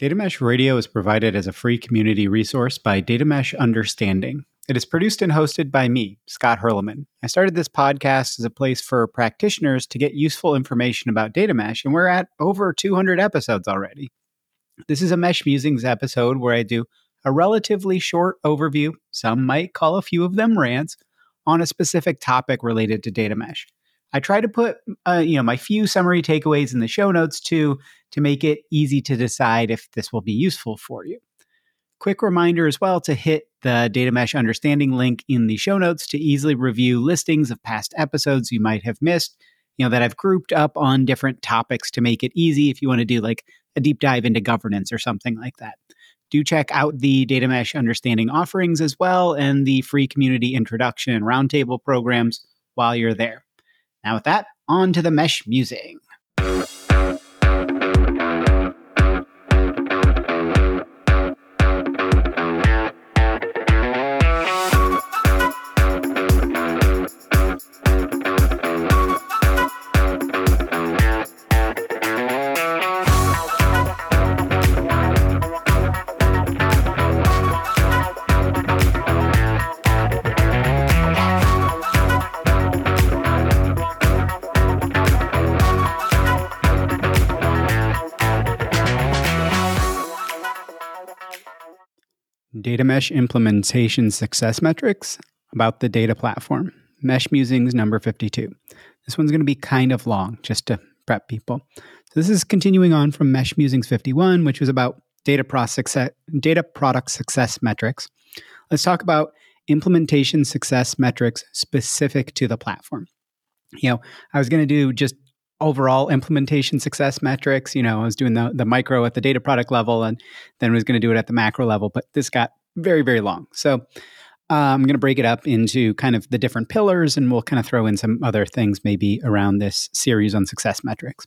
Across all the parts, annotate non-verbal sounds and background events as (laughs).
Data Mesh Radio is provided as a free community resource by Data Mesh Understanding. It is produced and hosted by me, Scott Hirleman. I started this podcast as a place for practitioners to get useful information about data mesh, and we're at over 200 episodes already. This is a Mesh Musings episode where I do a relatively short overview, some might call a few of them rants, on a specific topic related to data mesh. I try to put uh, you know my few summary takeaways in the show notes too to make it easy to decide if this will be useful for you. Quick reminder as well to hit the data mesh understanding link in the show notes to easily review listings of past episodes you might have missed, you know that I've grouped up on different topics to make it easy if you want to do like a deep dive into governance or something like that. Do check out the data mesh understanding offerings as well and the free community introduction and roundtable programs while you're there. Now, with that, on to the mesh musing. Data Mesh Implementation Success Metrics about the data platform. Mesh Musings number 52. This one's going to be kind of long, just to prep people. So this is continuing on from Mesh Musings 51, which was about data, success, data product success metrics. Let's talk about implementation success metrics specific to the platform. You know, I was going to do just overall implementation success metrics. You know, I was doing the, the micro at the data product level and then was going to do it at the macro level, but this got very, very long. So uh, I'm going to break it up into kind of the different pillars and we'll kind of throw in some other things maybe around this series on success metrics.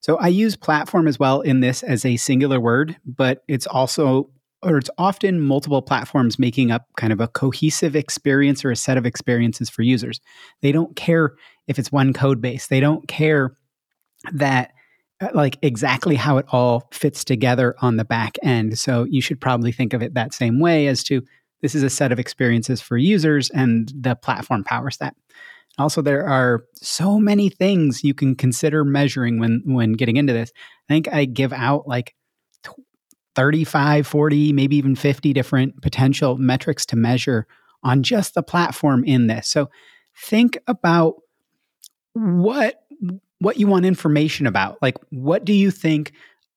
So I use platform as well in this as a singular word, but it's also or it's often multiple platforms making up kind of a cohesive experience or a set of experiences for users. They don't care if it's one code base. They don't care that Uh, like exactly how it all fits together on the back end. So you should probably think of it that same way as to this is a set of experiences for users and the platform powers that. Also, there are so many things you can consider measuring when when getting into this. I think I give out like 35, 40, maybe even 50 different potential metrics to measure on just the platform in this. So think about what what you want information about. Like what do you think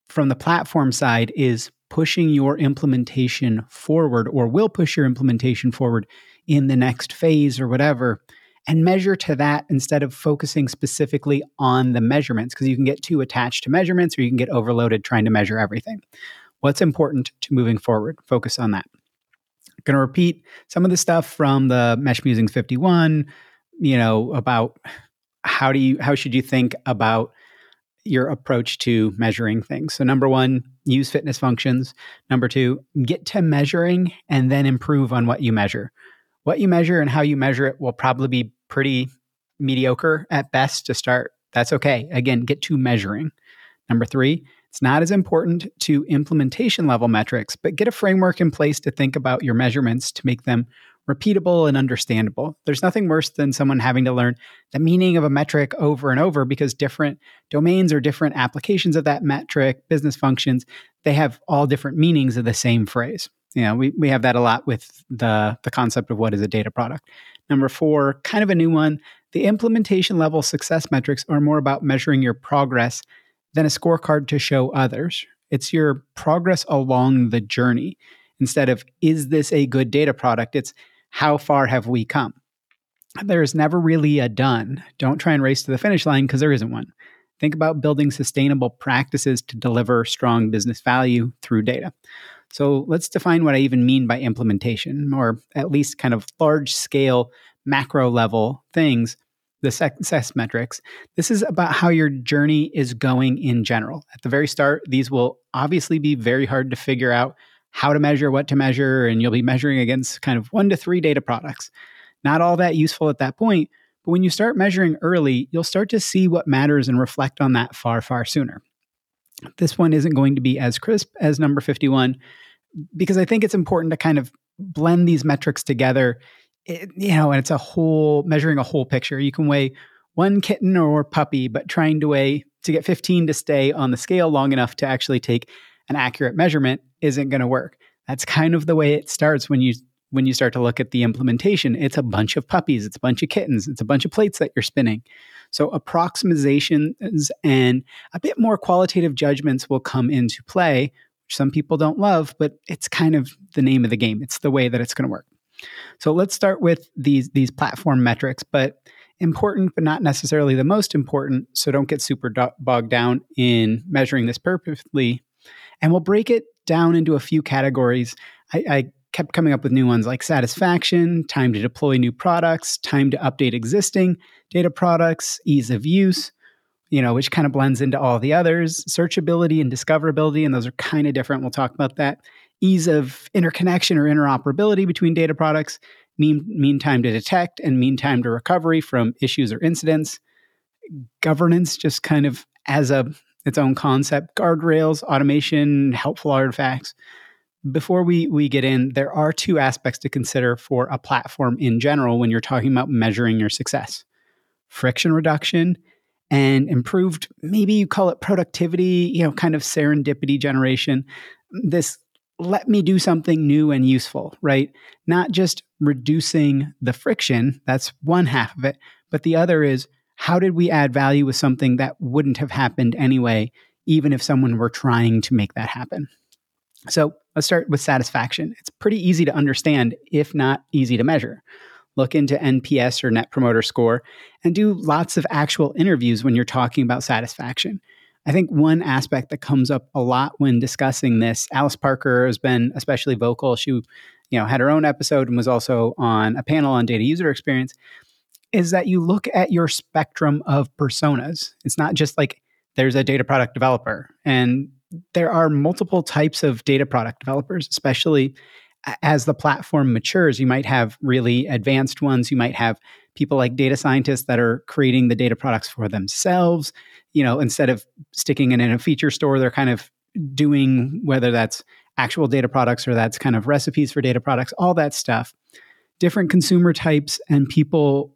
from the platform side is pushing your implementation forward or will push your implementation forward in the next phase or whatever and measure to that instead of focusing specifically on the measurements because you can get too attached to measurements or you can get overloaded trying to measure everything. What's important to moving forward? Focus on that. Going to repeat some of the stuff from the Mesh Musings 51, you know, about how do you how should you think about your approach to measuring things. So number 1, use fitness functions. Number 2, get to measuring and then improve on what you measure. What you measure and how you measure it will probably be pretty mediocre at best to start. That's okay. Again, get to measuring. Number 3, it's not as important to implementation level metrics, but get a framework in place to think about your measurements to make them repeatable and understandable. There's nothing worse than someone having to learn the meaning of a metric over and over because different domains or different applications of that metric, business functions, they have all different meanings of the same phrase. You know, we, we have that a lot with the, the concept of what is a data product. Number four, kind of a new one, the implementation level success metrics are more about measuring your progress than a scorecard to show others. It's your progress along the journey. Instead of, is this a good data product? It's, how far have we come? There is never really a done. Don't try and race to the finish line because there isn't one. Think about building sustainable practices to deliver strong business value through data. So let's define what I even mean by implementation, or at least kind of large scale, macro level things the success metrics. This is about how your journey is going in general. At the very start, these will obviously be very hard to figure out how to measure, what to measure, and you'll be measuring against kind of one to three data products. Not all that useful at that point, but when you start measuring early, you'll start to see what matters and reflect on that far, far sooner. This one isn't going to be as crisp as number 51 because I think it's important to kind of blend these metrics together. It, you know, and it's a whole measuring a whole picture. You can weigh one kitten or puppy, but trying to weigh to get 15 to stay on the scale long enough to actually take an accurate measurement isn't going to work. That's kind of the way it starts when you when you start to look at the implementation. It's a bunch of puppies, it's a bunch of kittens, it's a bunch of plates that you're spinning. So approximations and a bit more qualitative judgments will come into play, which some people don't love, but it's kind of the name of the game. It's the way that it's going to work. So let's start with these these platform metrics, but important but not necessarily the most important, so don't get super do- bogged down in measuring this perfectly. And we'll break it down into a few categories. I, I kept coming up with new ones like satisfaction, time to deploy new products, time to update existing data products, ease of use, you know, which kind of blends into all the others, searchability and discoverability, and those are kind of different. We'll talk about that. Ease of interconnection or interoperability between data products, mean, mean time to detect and mean time to recovery from issues or incidents. Governance, just kind of as a its own concept, guardrails, automation, helpful artifacts. Before we, we get in, there are two aspects to consider for a platform in general when you're talking about measuring your success friction reduction and improved, maybe you call it productivity, you know, kind of serendipity generation. This let me do something new and useful, right? Not just reducing the friction, that's one half of it, but the other is how did we add value with something that wouldn't have happened anyway, even if someone were trying to make that happen? So let's start with satisfaction. It's pretty easy to understand, if not easy to measure. Look into NPS or Net Promoter Score and do lots of actual interviews when you're talking about satisfaction. I think one aspect that comes up a lot when discussing this, Alice Parker has been especially vocal. She, you know, had her own episode and was also on a panel on data user experience is that you look at your spectrum of personas. It's not just like there's a data product developer, and there are multiple types of data product developers, especially as the platform matures. You might have really advanced ones. You might have people like data scientists that are creating the data products for themselves. You know, instead of sticking it in a feature store, they're kind of doing whether that's actual data products or that's kind of recipes for data products, all that stuff. Different consumer types and people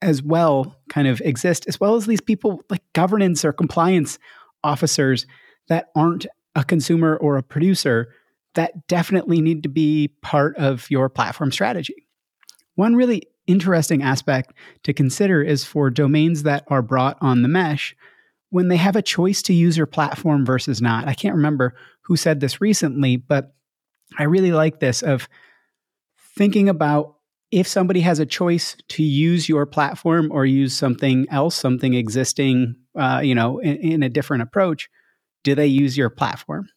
as well kind of exist, as well as these people like governance or compliance officers that aren't a consumer or a producer that definitely need to be part of your platform strategy. One really interesting aspect to consider is for domains that are brought on the mesh when they have a choice to use your platform versus not. I can't remember who said this recently, but I really like this of thinking about if somebody has a choice to use your platform or use something else, something existing, uh, you know, in, in, a different approach, do they use your platform?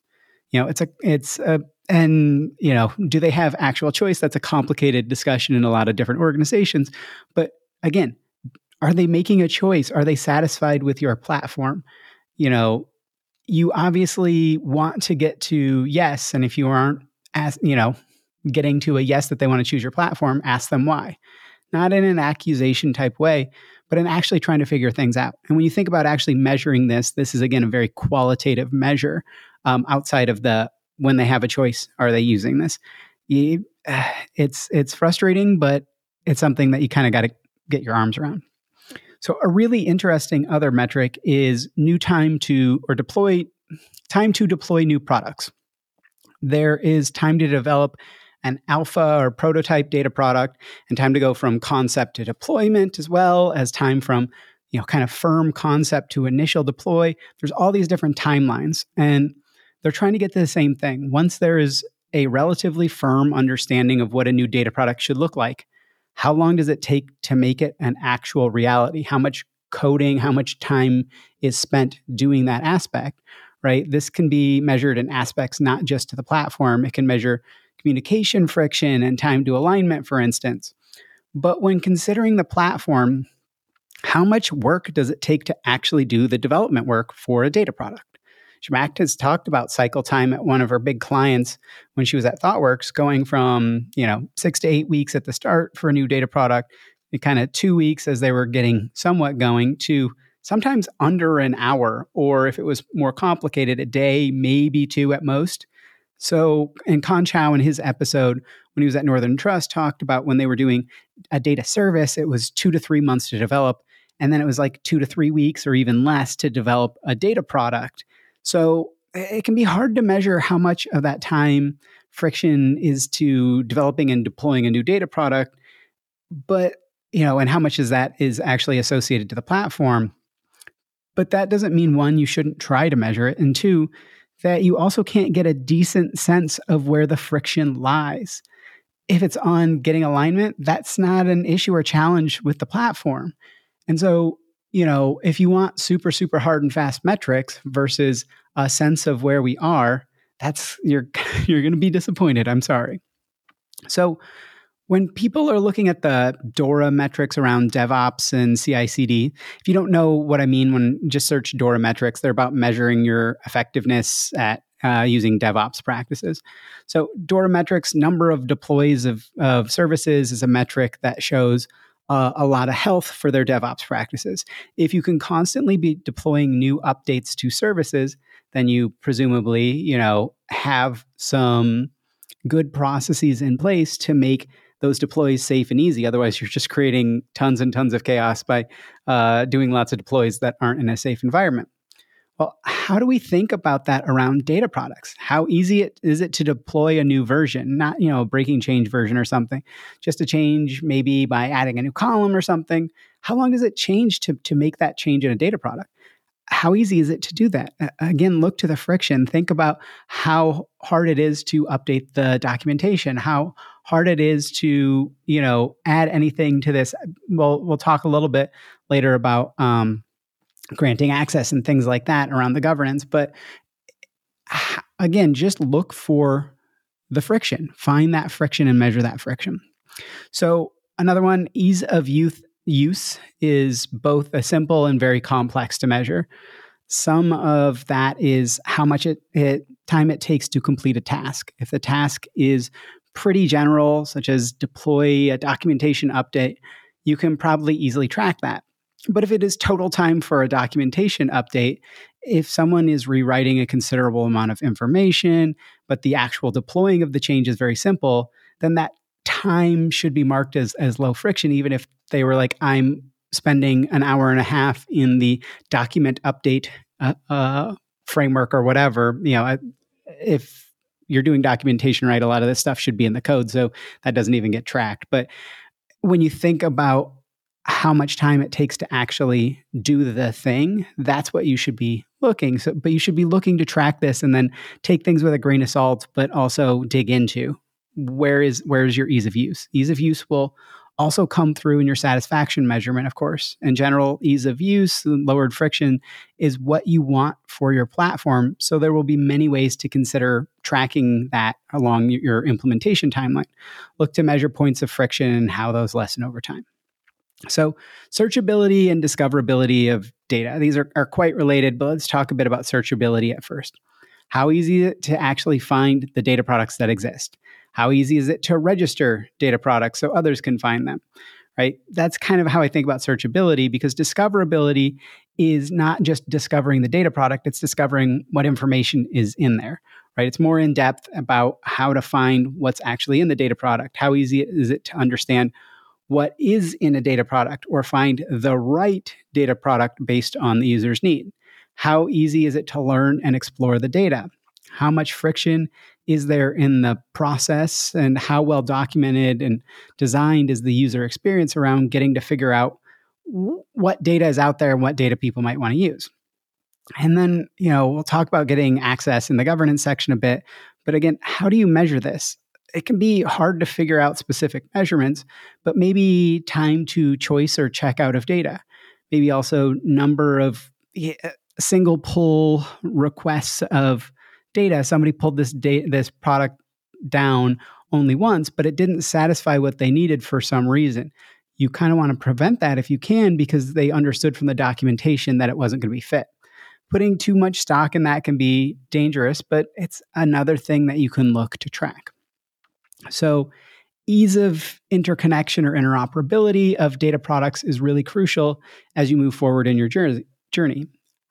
You know, it's a, it's a, and you know, do they have actual choice? That's a complicated discussion in a lot of different organizations. But again, are they making a choice? Are they satisfied with your platform? You know, you obviously want to get to yes, and if you aren't, as you know, getting to a yes that they want to choose your platform, ask them why. Not in an accusation type way, but in actually trying to figure things out. And when you think about actually measuring this, this is again a very qualitative measure um, outside of the when they have a choice, are they using this? You, (sighs) it's it's frustrating, but it's something that you kind of got to get your arms around. So a really interesting other metric is new time to or deploy time to deploy new products. There is time to develop an alpha or prototype data product and time to go from concept to deployment as well as time from you know kind of firm concept to initial deploy. There's all these different timelines and they're trying to get to the same thing. Once there is a relatively firm understanding of what a new data product should look like how long does it take to make it an actual reality? How much coding how much time is spent doing that aspect right? This can be measured in aspects not just to the platform. It can measure communication friction and time to alignment, for instance. But when considering the platform, how much work does it take to actually do the development work for a data product? Zhamak has talked about cycle time at one of her big clients when she was at ThoughtWorks, going from you know six to eight weeks at the start for a new data product, kind of two weeks as they were getting somewhat going, to sometimes under an hour, or if it was more complicated, a day, maybe two at most. So, and Con Chow in his episode when he was at Northern Trust talked about when they were doing a data service, it was two to three months to develop. And then it was like two to three weeks or even less to develop a data product. So it can be hard to measure how much of that time friction is to developing and deploying a new data product. But, you know, and how much is that is actually associated to the platform. But that doesn't mean one, you shouldn't try to measure it. And two, that you also can't get a decent sense of where the friction lies. If it's on getting alignment, that's not an issue or challenge with the platform. And so, you know, if you want super, super hard and fast metrics versus a sense of where we are, that's you're (laughs) you're going to be disappointed. I'm sorry. So, when people are looking at the DORA metrics around DevOps and CI CD, if you don't know what I mean when just search DORA metrics, they're about measuring your effectiveness at uh, using DevOps practices. So, DORA metrics, number of deploys of, of services, is a metric that shows uh, a lot of health for their DevOps practices. If you can constantly be deploying new updates to services, then you presumably, you know, have some good processes in place to make those deploys safe and easy. Otherwise, you're just creating tons and tons of chaos by uh, doing lots of deploys that aren't in a safe environment. Well, how do we think about that around data products? How easy it, is it to deploy a new version, not you know a breaking change version or something, just a change maybe by adding a new column or something? How long does it change to to make that change in a data product? how easy is it to do that? Again, look to the friction. Think about how hard it is to update the documentation, how hard it is to, you know, add anything to this. We'll we'll talk a little bit later about um, granting access and things like that around the governance. But again, just look for the friction. Find that friction and measure that friction. So another one, ease of youth use is both a simple and very complex to measure. Some of that is how much it, it time it takes to complete a task. If the task is pretty general, such as deploy a documentation update, you can probably easily track that. But if it is total time for a documentation update, if someone is rewriting a considerable amount of information, but the actual deploying of the change is very simple, then that time should be marked as as low friction, even if they were like, I'm spending an hour and a half in the document update uh, uh, framework or whatever. You know, if you're doing documentation right, a lot of this stuff should be in the code, so that doesn't even get tracked. But when you think about how much time it takes to actually do the thing, that's what you should be looking. So, but you should be looking to track this and then take things with a grain of salt, but also dig into where is where is your ease of use. Ease of use will also come through in your satisfaction measurement, of course. In general, ease of use, lowered friction is what you want for your platform. So there will be many ways to consider tracking that along your implementation timeline. Look to measure points of friction and how those lessen over time. So, searchability and discoverability of data, these are, are quite related, but let's talk a bit about searchability at first. How easy to actually find the data products that exist? How easy is it to register data products so others can find them? Right? That's kind of how I think about searchability because discoverability is not just discovering the data product, it's discovering what information is in there. Right? It's more in depth about how to find what's actually in the data product. How easy is it to understand what is in a data product or find the right data product based on the user's need? How easy is it to learn and explore the data? How much friction is there in the process and how well documented and designed is the user experience around getting to figure out what data is out there and what data people might want to use. And then, you know, we'll talk about getting access in the governance section a bit. But again, how do you measure this? It can be hard to figure out specific measurements, but maybe time to choice or check out of data. Maybe also number of uh, single pull requests of data. Somebody pulled this data, this product down only once, but it didn't satisfy what they needed for some reason. You kind of want to prevent that if you can because they understood from the documentation that it wasn't going to be fit. Putting too much stock in that can be dangerous, but it's another thing that you can look to track. So, ease of interconnection or interoperability of data products is really crucial as you move forward in your journey journey.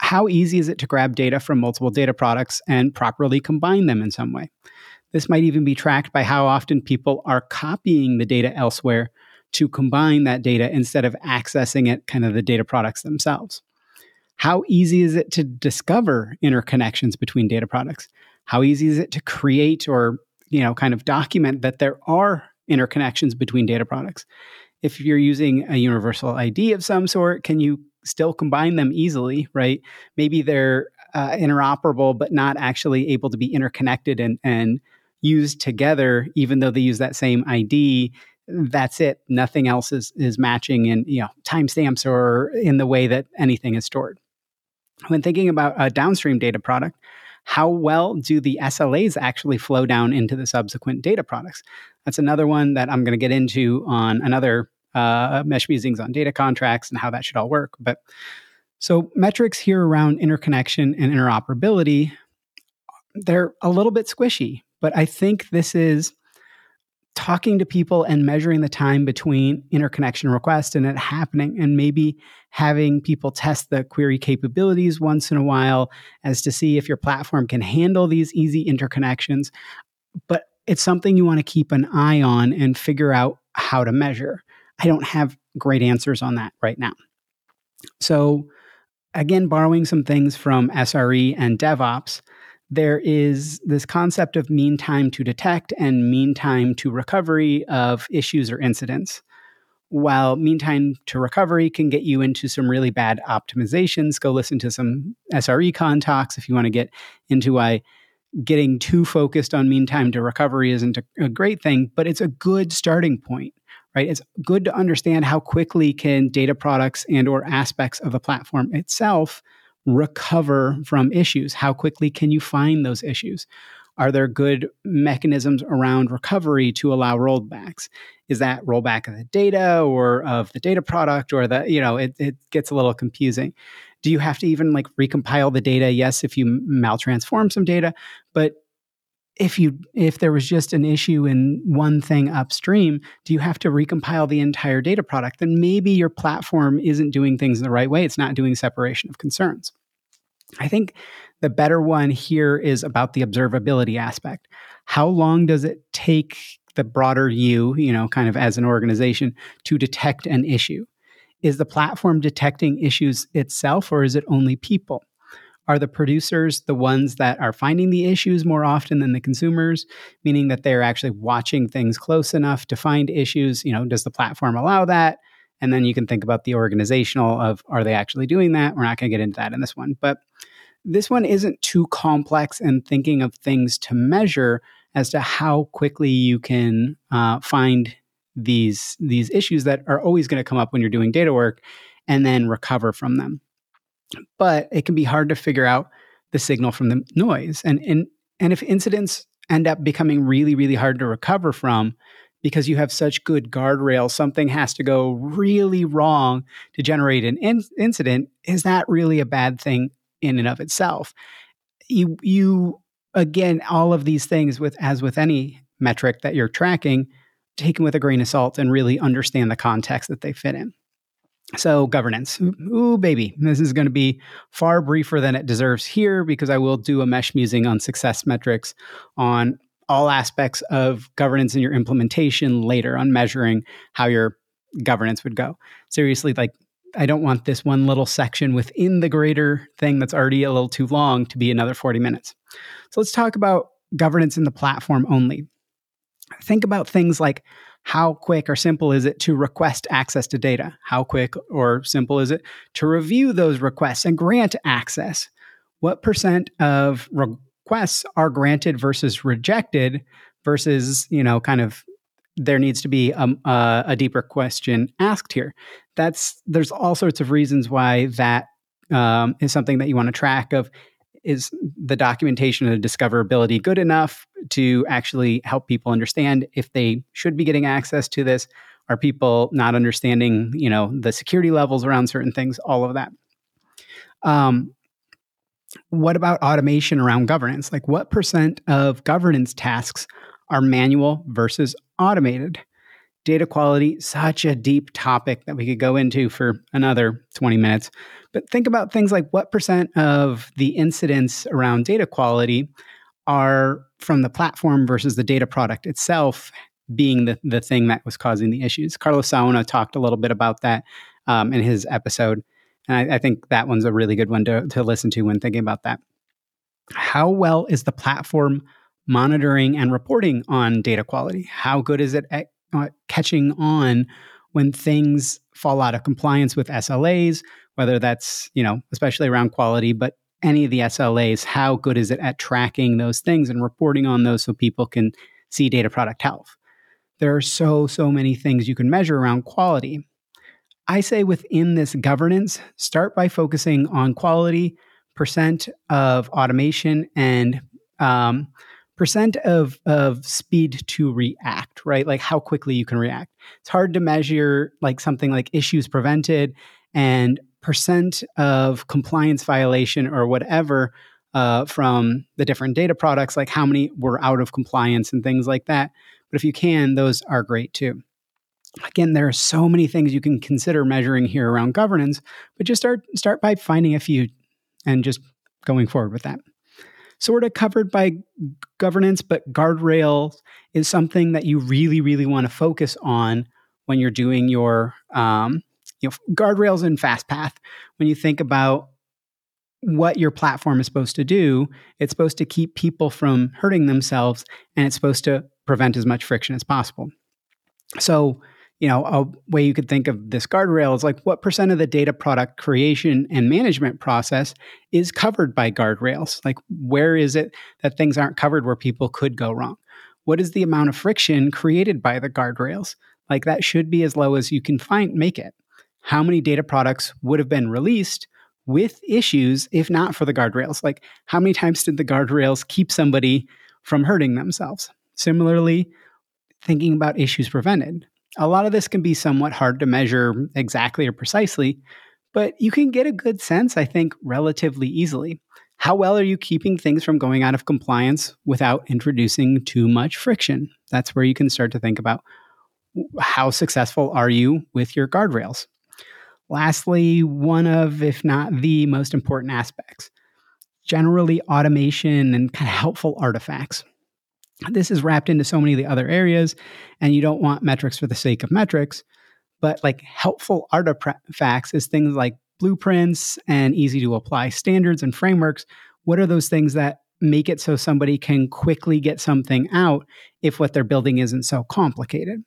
How easy is it to grab data from multiple data products and properly combine them in some way? This might even be tracked by how often people are copying the data elsewhere to combine that data instead of accessing it kind of the data products themselves. How easy is it to discover interconnections between data products? How easy is it to create or, you know, kind of document that there are interconnections between data products? If you're using a universal ID of some sort, can you still combine them easily, right? Maybe they're uh, interoperable, but not actually able to be interconnected and, and used together, even though they use that same ID. That's it. Nothing else is is matching in you know timestamps or in the way that anything is stored. When thinking about a downstream data product, how well do the SLAs actually flow down into the subsequent data products? That's another one that I'm going to get into on another uh, mesh musings on data contracts and how that should all work. But so metrics here around interconnection and interoperability, they're a little bit squishy, but I think this is talking to people and measuring the time between interconnection request and it happening and maybe having people test the query capabilities once in a while as to see if your platform can handle these easy interconnections but it's something you want to keep an eye on and figure out how to measure i don't have great answers on that right now so again borrowing some things from sre and devops there is this concept of mean time to detect and mean time to recovery of issues or incidents. While mean time to recovery can get you into some really bad optimizations, go listen to some SREcon talks if you want to get into why getting too focused on mean time to recovery isn't a, a great thing, but it's a good starting point right it's good to understand how quickly can data products and or aspects of the platform itself recover from issues? How quickly can you find those issues? Are there good mechanisms around recovery to allow rollbacks? Is that rollback of the data or of the data product or the, you know, it, it gets a little confusing. Do you have to even like recompile the data? Yes, if you maltransform some data, but if you if there was just an issue in one thing upstream do you have to recompile the entire data product then maybe your platform isn't doing things in the right way it's not doing separation of concerns I think the better one here is about the observability aspect. How long does it take the broader you, you know, kind of as an organization, to detect an issue? Is the platform detecting issues itself, or is it only people? Are the producers the ones that are finding the issues more often than the consumers, meaning that they're actually watching things close enough to find issues? You know, does the platform allow that? And then you can think about the organizational of are they actually doing that? We're not going to get into that in this one. But this one isn't too complex and thinking of things to measure as to how quickly you can uh, find these these issues that are always going to come up when you're doing data work and then recover from them. But it can be hard to figure out the signal from the noise. And and and if incidents end up becoming really, really hard to recover from, because you have such good guardrails, something has to go really wrong to generate an in- incident. Is that really a bad thing in and of itself? You, you, again, all of these things with, as with any metric that you're tracking, taken with a grain of salt and really understand the context that they fit in. So, governance. Ooh, baby. This is going to be far briefer than it deserves here because I will do a mesh musing on success metrics on all aspects of governance in your implementation later on measuring how your governance would go. Seriously, like I don't want this one little section within the greater thing that's already a little too long to be another 40 minutes. So let's talk about governance in the platform only. Think about things like how quick or simple is it to request access to data? How quick or simple is it to review those requests and grant access? What percent of requests are granted versus rejected versus you know kind of there needs to be a, um, a, a deeper question asked here that's there's all sorts of reasons why that um, is something that you want to track of is the documentation and discoverability good enough to actually help people understand if they should be getting access to this are people not understanding you know the security levels around certain things all of that um, what about automation around governance? Like, what percent of governance tasks are manual versus automated? Data quality, such a deep topic that we could go into for another 20 minutes. But think about things like what percent of the incidents around data quality are from the platform versus the data product itself being the, the thing that was causing the issues. Carlos Saona talked a little bit about that um, in his episode. And I, I, think that one's a really good one to, to listen to when thinking about that. How well is the platform monitoring and reporting on data quality? How good is it at uh, catching on when things fall out of compliance with SLAs, whether that's, you know, especially around quality, but any of the SLAs, how good is it at tracking those things and reporting on those so people can see data product health? There are so, so many things you can measure around quality. I say within this governance, start by focusing on quality, percent of automation, and um, percent of, of speed to react, right? Like how quickly you can react. It's hard to measure like something like issues prevented and percent of compliance violation or whatever uh, from the different data products, like how many were out of compliance and things like that. But if you can, those are great too. Again, there are so many things you can consider measuring here around governance, but just start start by finding a few and just going forward with that. Sort of covered by governance, but guardrails is something that you really, really want to focus on when you're doing your um, you know guardrails in FastPath. When you think about what your platform is supposed to do, it's supposed to keep people from hurting themselves, and it's supposed to prevent as much friction as possible. So, you know, a way you could think of this guardrail is like what percent of the data product creation and management process is covered by guardrails? Like, where is it that things aren't covered where people could go wrong? What is the amount of friction created by the guardrails? Like, that should be as low as you can find, make it. How many data products would have been released with issues if not for the guardrails? Like, how many times did the guardrails keep somebody from hurting themselves? Similarly, thinking about issues prevented. A lot of this can be somewhat hard to measure exactly or precisely, but you can get a good sense, I think, relatively easily. How well are you keeping things from going out of compliance without introducing too much friction? That's where you can start to think about how successful are you with your guardrails. Lastly, one of, if not the most important aspects, generally automation and kind of helpful artifacts. This is wrapped into so many of the other areas and you don't want metrics for the sake of metrics but like helpful artifacts is things like blueprints and easy to apply standards and frameworks. What are those things that make it so somebody can quickly get something out if what they're building isn't so complicated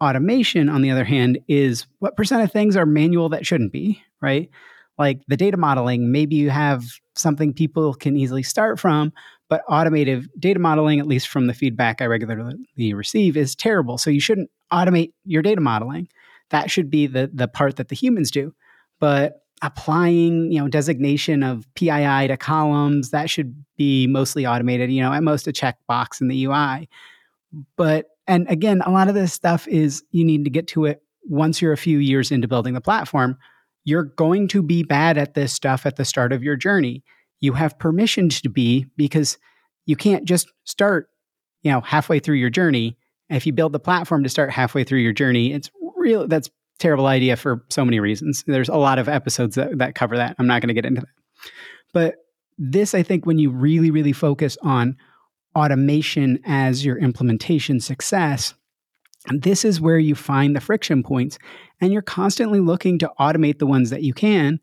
automation on the other hand is what percent of things are manual that shouldn't be right like the data modeling maybe you have something people can easily start from but automated data modeling, at least from the feedback I regularly receive, is terrible. So you shouldn't automate your data modeling. That should be the the part that the humans do. But applying, you know, designation of PII to columns, that should be mostly automated, you know, at most a checkbox in the UI. But and again, a lot of this stuff is you need to get to it once you're a few years into building the platform. You're going to be bad at this stuff at the start of your journey you have permission to be because you can't just start, you know, halfway through your journey. If you build the platform to start halfway through your journey, it's real that's terrible idea for so many reasons. There's a lot of episodes that, that cover that. I'm not going to get into that. But this, I think, when you really, really focus on automation as your implementation success, this is where you find the friction points. And you're constantly looking to automate the ones that you can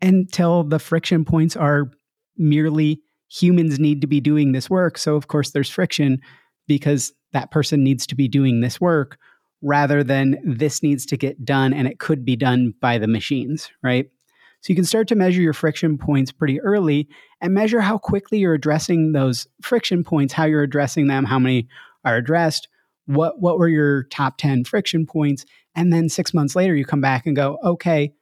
until the friction points are merely humans need to be doing this work. So, of course, there's friction because that person needs to be doing this work rather than this needs to get done and it could be done by the machines, right? So you can start to measure your friction points pretty early and measure how quickly you're addressing those friction points, how you're addressing them, how many are addressed, what what were your top 10 friction points, and then 6 months later you come back and go, "Okay,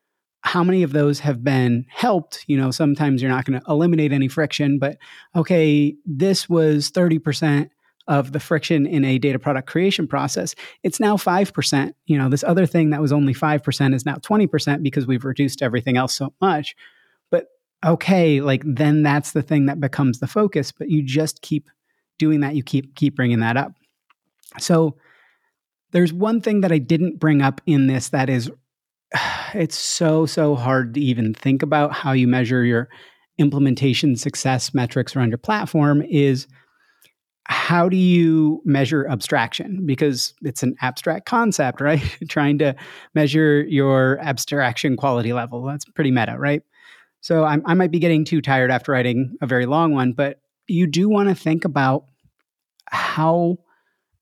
how many of those have been helped? You know, sometimes you're not going to eliminate any friction, but okay, this was 30% of the friction in a data product creation process. It's now 5%. You know, this other thing that was only 5% is now 20% because we've reduced everything else so much. But okay, like then that's the thing that becomes the focus, but you just keep doing that, you keep keep bringing that up. So there's one thing that I didn't bring up in this that is (sighs) it's so, so hard to even think about how you measure your implementation success metrics around your platform is how do you measure abstraction? Because it's an abstract concept, (laughs) right? Trying to measure your abstraction quality level. That's pretty meta, right? So I'm, i might be getting too tired after writing a very long one, but you do want to think about how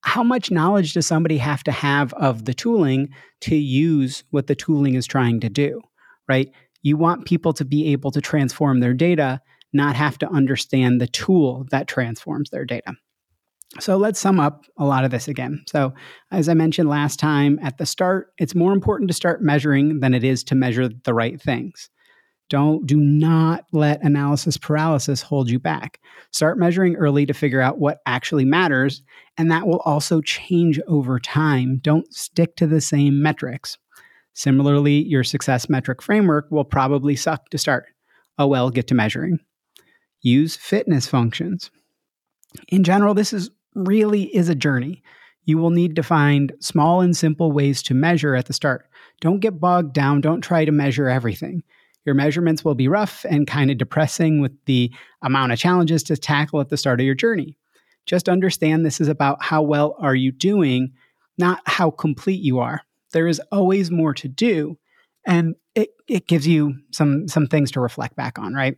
how much knowledge does somebody have to have of the tooling to use what the tooling is trying to do, right? You want people to be able to transform their data, not have to understand the tool that transforms their data. So let's sum up a lot of this again. So, as I mentioned last time at the start, it's more important to start measuring than it is to measure the right things. Don't do not let analysis paralysis hold you back. Start measuring early to figure out what actually matters, and that will also change over time. Don't stick to the same metrics. Similarly, your success metric framework will probably suck to start. Oh well, get to measuring. Use fitness functions. In general, this is really is a journey. You will need to find small and simple ways to measure at the start. Don't get bogged down. Don't try to measure everything. Your measurements will be rough and kind of depressing with the amount of challenges to tackle at the start of your journey. Just understand this is about how well are you doing, not how complete you are. There is always more to do, and it, it gives you some some things to reflect back on, right?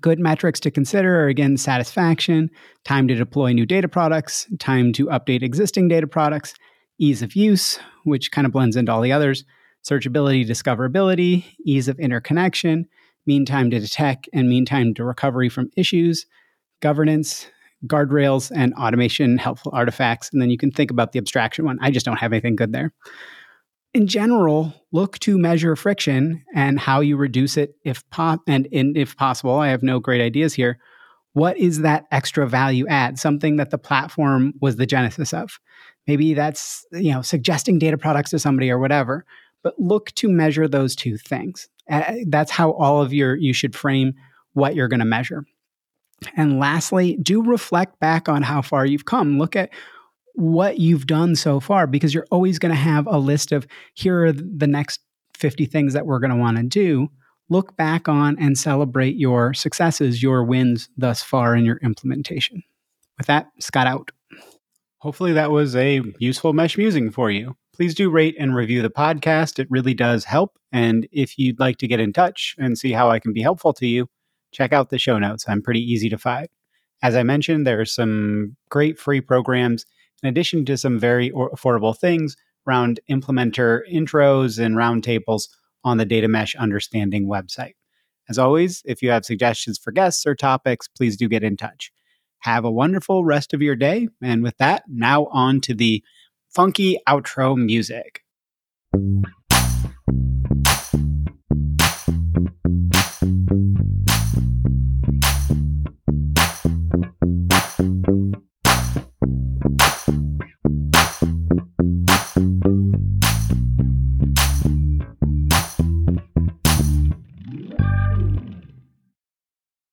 Good metrics to consider are again satisfaction, time to deploy new data products, time to update existing data products, ease of use, which kind of blends into all the others, searchability, discoverability, ease of interconnection, mean time to detect and mean time to recovery from issues, governance, guardrails, and automation, helpful artifacts. And then you can think about the abstraction one. I just don't have anything good there. In general, look to measure friction and how you reduce it if and, and if possible. I have no great ideas here. What is that extra value add? Something that the platform was the genesis of. Maybe that's you know suggesting data products to somebody or whatever but look to measure those two things. Uh, that's how all of your you should frame what you're going to measure. And lastly, do reflect back on how far you've come. Look at what you've done so far because you're always going to have a list of here are the next 50 things that we're going to want to do. Look back on and celebrate your successes, your wins thus far in your implementation. With that, Scott out. Hopefully, that was a useful mesh musing for you please do rate and review the podcast. It really does help. And if you'd like to get in touch and see how I can be helpful to you, check out the show notes. I'm pretty easy to find. As I mentioned, there are some great free programs in addition to some very affordable things around implementer intros and roundtables on the Data Mesh Understanding website. As always, if you have suggestions for guests or topics, please do get in touch. Have a wonderful rest of your day. And with that, now on to the funky outro music.